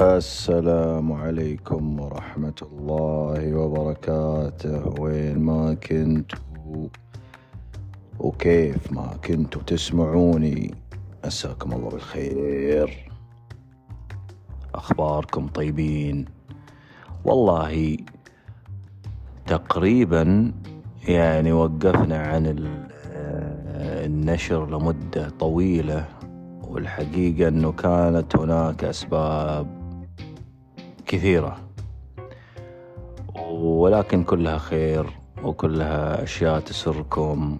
السلام عليكم ورحمة الله وبركاته. وين ما كنتوا؟ وكيف ما كنتوا تسمعوني؟ مساكم الله بالخير. أخباركم طيبين؟ والله تقريبا يعني وقفنا عن النشر لمدة طويلة والحقيقة أنه كانت هناك أسباب كثيرة. ولكن كلها خير وكلها أشياء تسركم.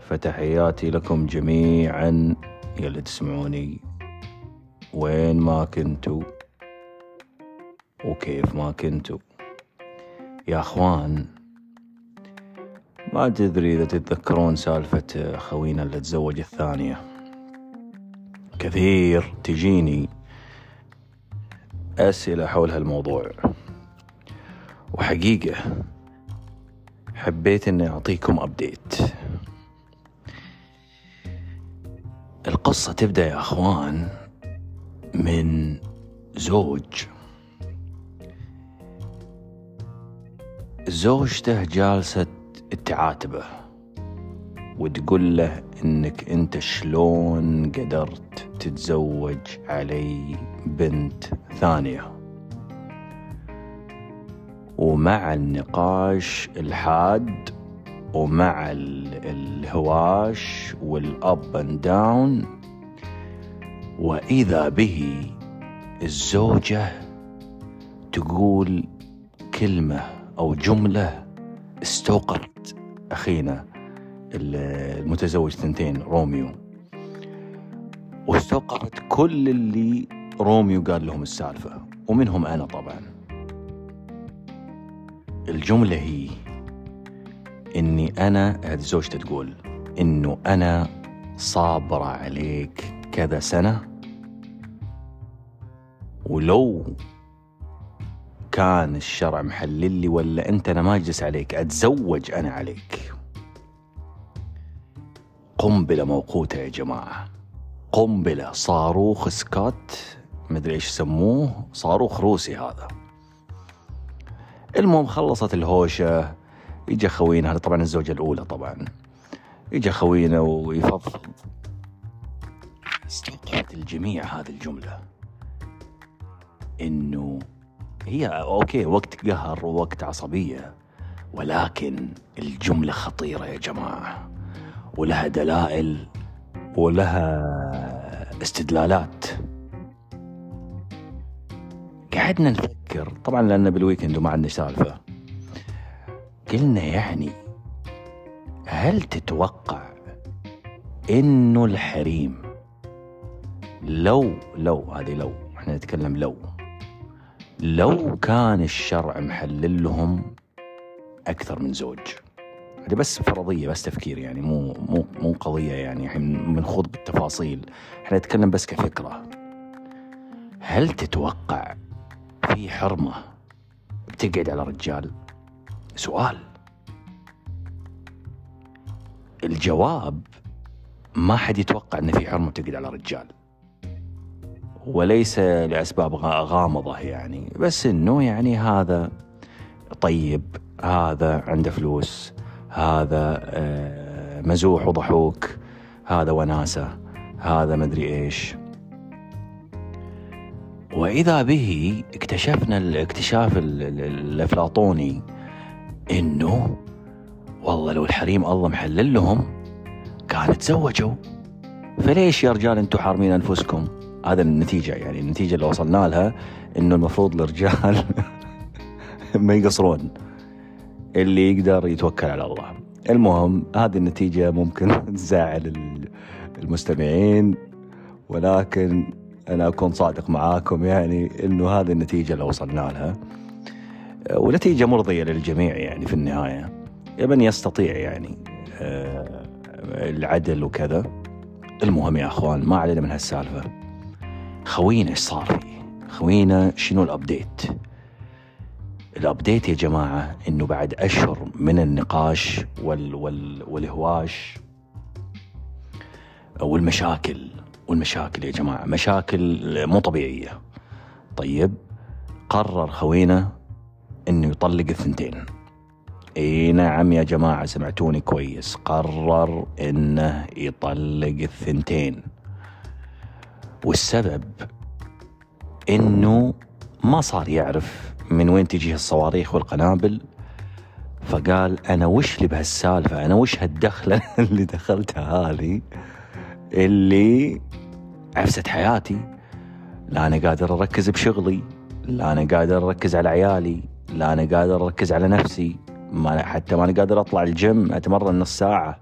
فتحياتي لكم جميعا. يلي تسمعوني. وين ما كنتوا وكيف ما كنتوا. يا أخوان ما تدري إذا تتذكرون سالفة خوينا اللي تزوج الثانية. كثير تجيني أسئلة حول هالموضوع. وحقيقة حبيت إني أعطيكم أبديت القصة تبدأ يا أخوان من زوج. زوجته جالسة تعاتبه وتقول له إنك أنت شلون قدرت تتزوج علي بنت ثانية. ومع النقاش الحاد ومع الهواش وال up and down وإذا به الزوجة تقول كلمة أو جملة استوقفت أخينا. المتزوج ثنتين روميو. واستوقفت كل اللي روميو قال لهم السالفة ومنهم أنا طبعا. الجملة هي إني أنا هذه زوجته تقول إنه أنا صابرة عليك كذا سنة. ولو كان الشرع محلل لي ولا أنت أنا ما أجلس عليك أتزوج أنا عليك. قنبلة موقوتة يا جماعة. قنبلة صاروخ سكوت مدري إيش يسموه؟ صاروخ روسي هذا. المهم خلصت الهوشة. يجي خوينا هذا طبعا الزوجة الأولى طبعا. يجي خوينا ويفضفض استوقفت الجميع هذه الجملة. إنه هي أوكي وقت قهر ووقت عصبية ولكن الجملة خطيرة يا جماعة. ولها دلائل ولها استدلالات. قعدنا نفكر طبعا لأن بالويكند وما عندنا سالفة قلنا يعني هل تتوقع إنه الحريم لو لو هذه لو إحنا نتكلم لو لو كان الشرع محلل لهم أكثر من زوج؟ هذه بس فرضية بس تفكير يعني مو مو مو قضية يعني الحين بنخوض بالتفاصيل. إحنا نتكلم بس كفكرة. هل تتوقع في حرمة بتقعد على رجال؟ سؤال. الجواب ما حد يتوقع إن في حرمة بتقعد على رجال. وليس لأسباب غامضة يعني بس إنه يعني هذا طيب هذا عنده فلوس هذا آه، مزوح وضحوك هذا وناسة هذا مدري إيش. وإذا به اكتشفنا الاكتشاف الأفلاطوني إنه والله لو الحريم الله محلل لهم كان تزوجوا. فليش يا رجال أنتم حارمين أنفسكم؟ هذا النتيجة يعني النتيجة اللي وصلنا لها إنه المفروض الرجال ما يقصرون. اللي يقدر يتوكل على الله. المهم هذه النتيجة ممكن تزعل المستمعين ولكن أنا أكون صادق معاكم يعني إنه هذه النتيجة اللي وصلنا لها ونتيجة مرضية للجميع يعني في النهاية. من يستطيع يعني آه، العدل وكذا. المهم يا أخوان ما علينا من هالسالفة. خوينا إيش صار فيه؟ خوينا شنو الأبديت الابديت يا جماعة إنه بعد أشهر من النقاش وال وال والهواش والمشاكل والمشاكل يا جماعة مشاكل مو طبيعية. طيب قرر خوينا إنه يطلق الثنتين. إي نعم يا جماعة سمعتوني كويس. قرر إنه يطلق الثنتين. والسبب إنه ما صار يعرف من وين تجيه الصواريخ والقنابل؟ فقال أنا وش لي بهالسالفة؟ أنا وش هالدخلة اللي دخلتها هذه؟ اللي عفست حياتي. لا أنا قادر أركز بشغلي. لا أنا قادر أركز على عيالي. لا أنا قادر أركز على نفسي. ما حتى ما أنا قادر أطلع الجيم أتمرن نص ساعة.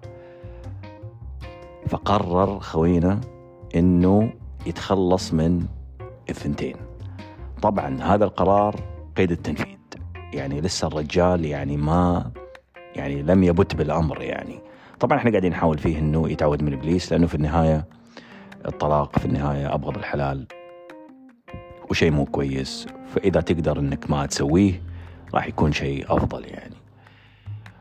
فقرر خوينا إنه يتخلص من الثنتين طبعا هذا القرار قيد التنفيذ. يعني لسه الرجال يعني ما يعني لم يبت بالأمر يعني. طبعا إحنا قاعدين نحاول فيه إنه يتعود من إبليس لأنه في النهاية الطلاق في النهاية أبغض الحلال وشيء مو كويس. فإذا تقدر إنك ما تسويه راح يكون شيء أفضل يعني.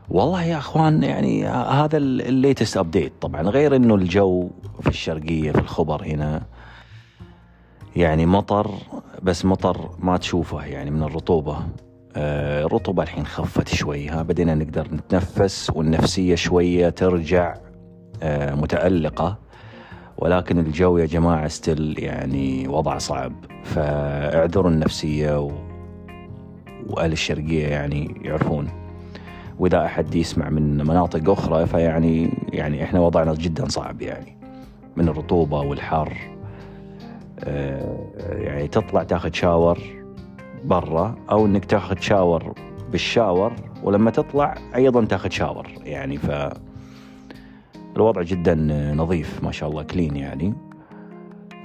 والله يا أخوان يعني هذا ال latest update طبعا غير إنه الجو في الشرقية في الخبر هنا يعني مطر بس مطر ما تشوفه يعني من الرطوبة. آه، الرطوبة الحين خفت شوي ها بدينا نقدر نتنفس والنفسية شوية ترجع آه، متألقة. ولكن الجو يا جماعة still يعني وضع صعب. فاعذروا النفسية و... وأهل الشرقية يعني يعرفون. وإذا أحد يسمع من مناطق أخرى فيعني يعني إحنا وضعنا جدا صعب يعني. من الرطوبة والحر. يعني تطلع تاخذ شاور برا أو إنك تاخذ شاور بالشاور ولما تطلع أيضا تاخذ شاور. يعني ف الوضع جدا نظيف ما شاء الله كلين يعني.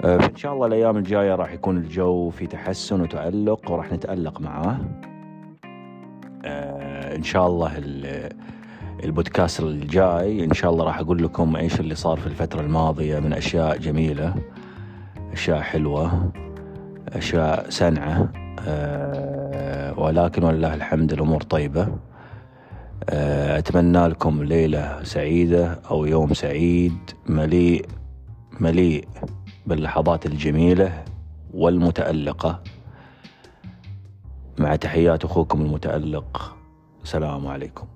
آه، فإن شاء الله الأيام الجاية راح يكون الجو في تحسن وتألق وراح نتألق معاه. آه، إن شاء الله البودكاست الجاي إن شاء الله راح أقول لكم إيش اللي صار في الفترة الماضية من أشياء جميلة. أشياء حلوة أشياء سنعة أه ولكن ولله الحمد الأمور طيبة. أه أتمنى لكم ليلة سعيدة أو يوم سعيد مليء مليء باللحظات الجميلة والمتألقة. مع تحيات أخوكم المتألق سلام عليكم.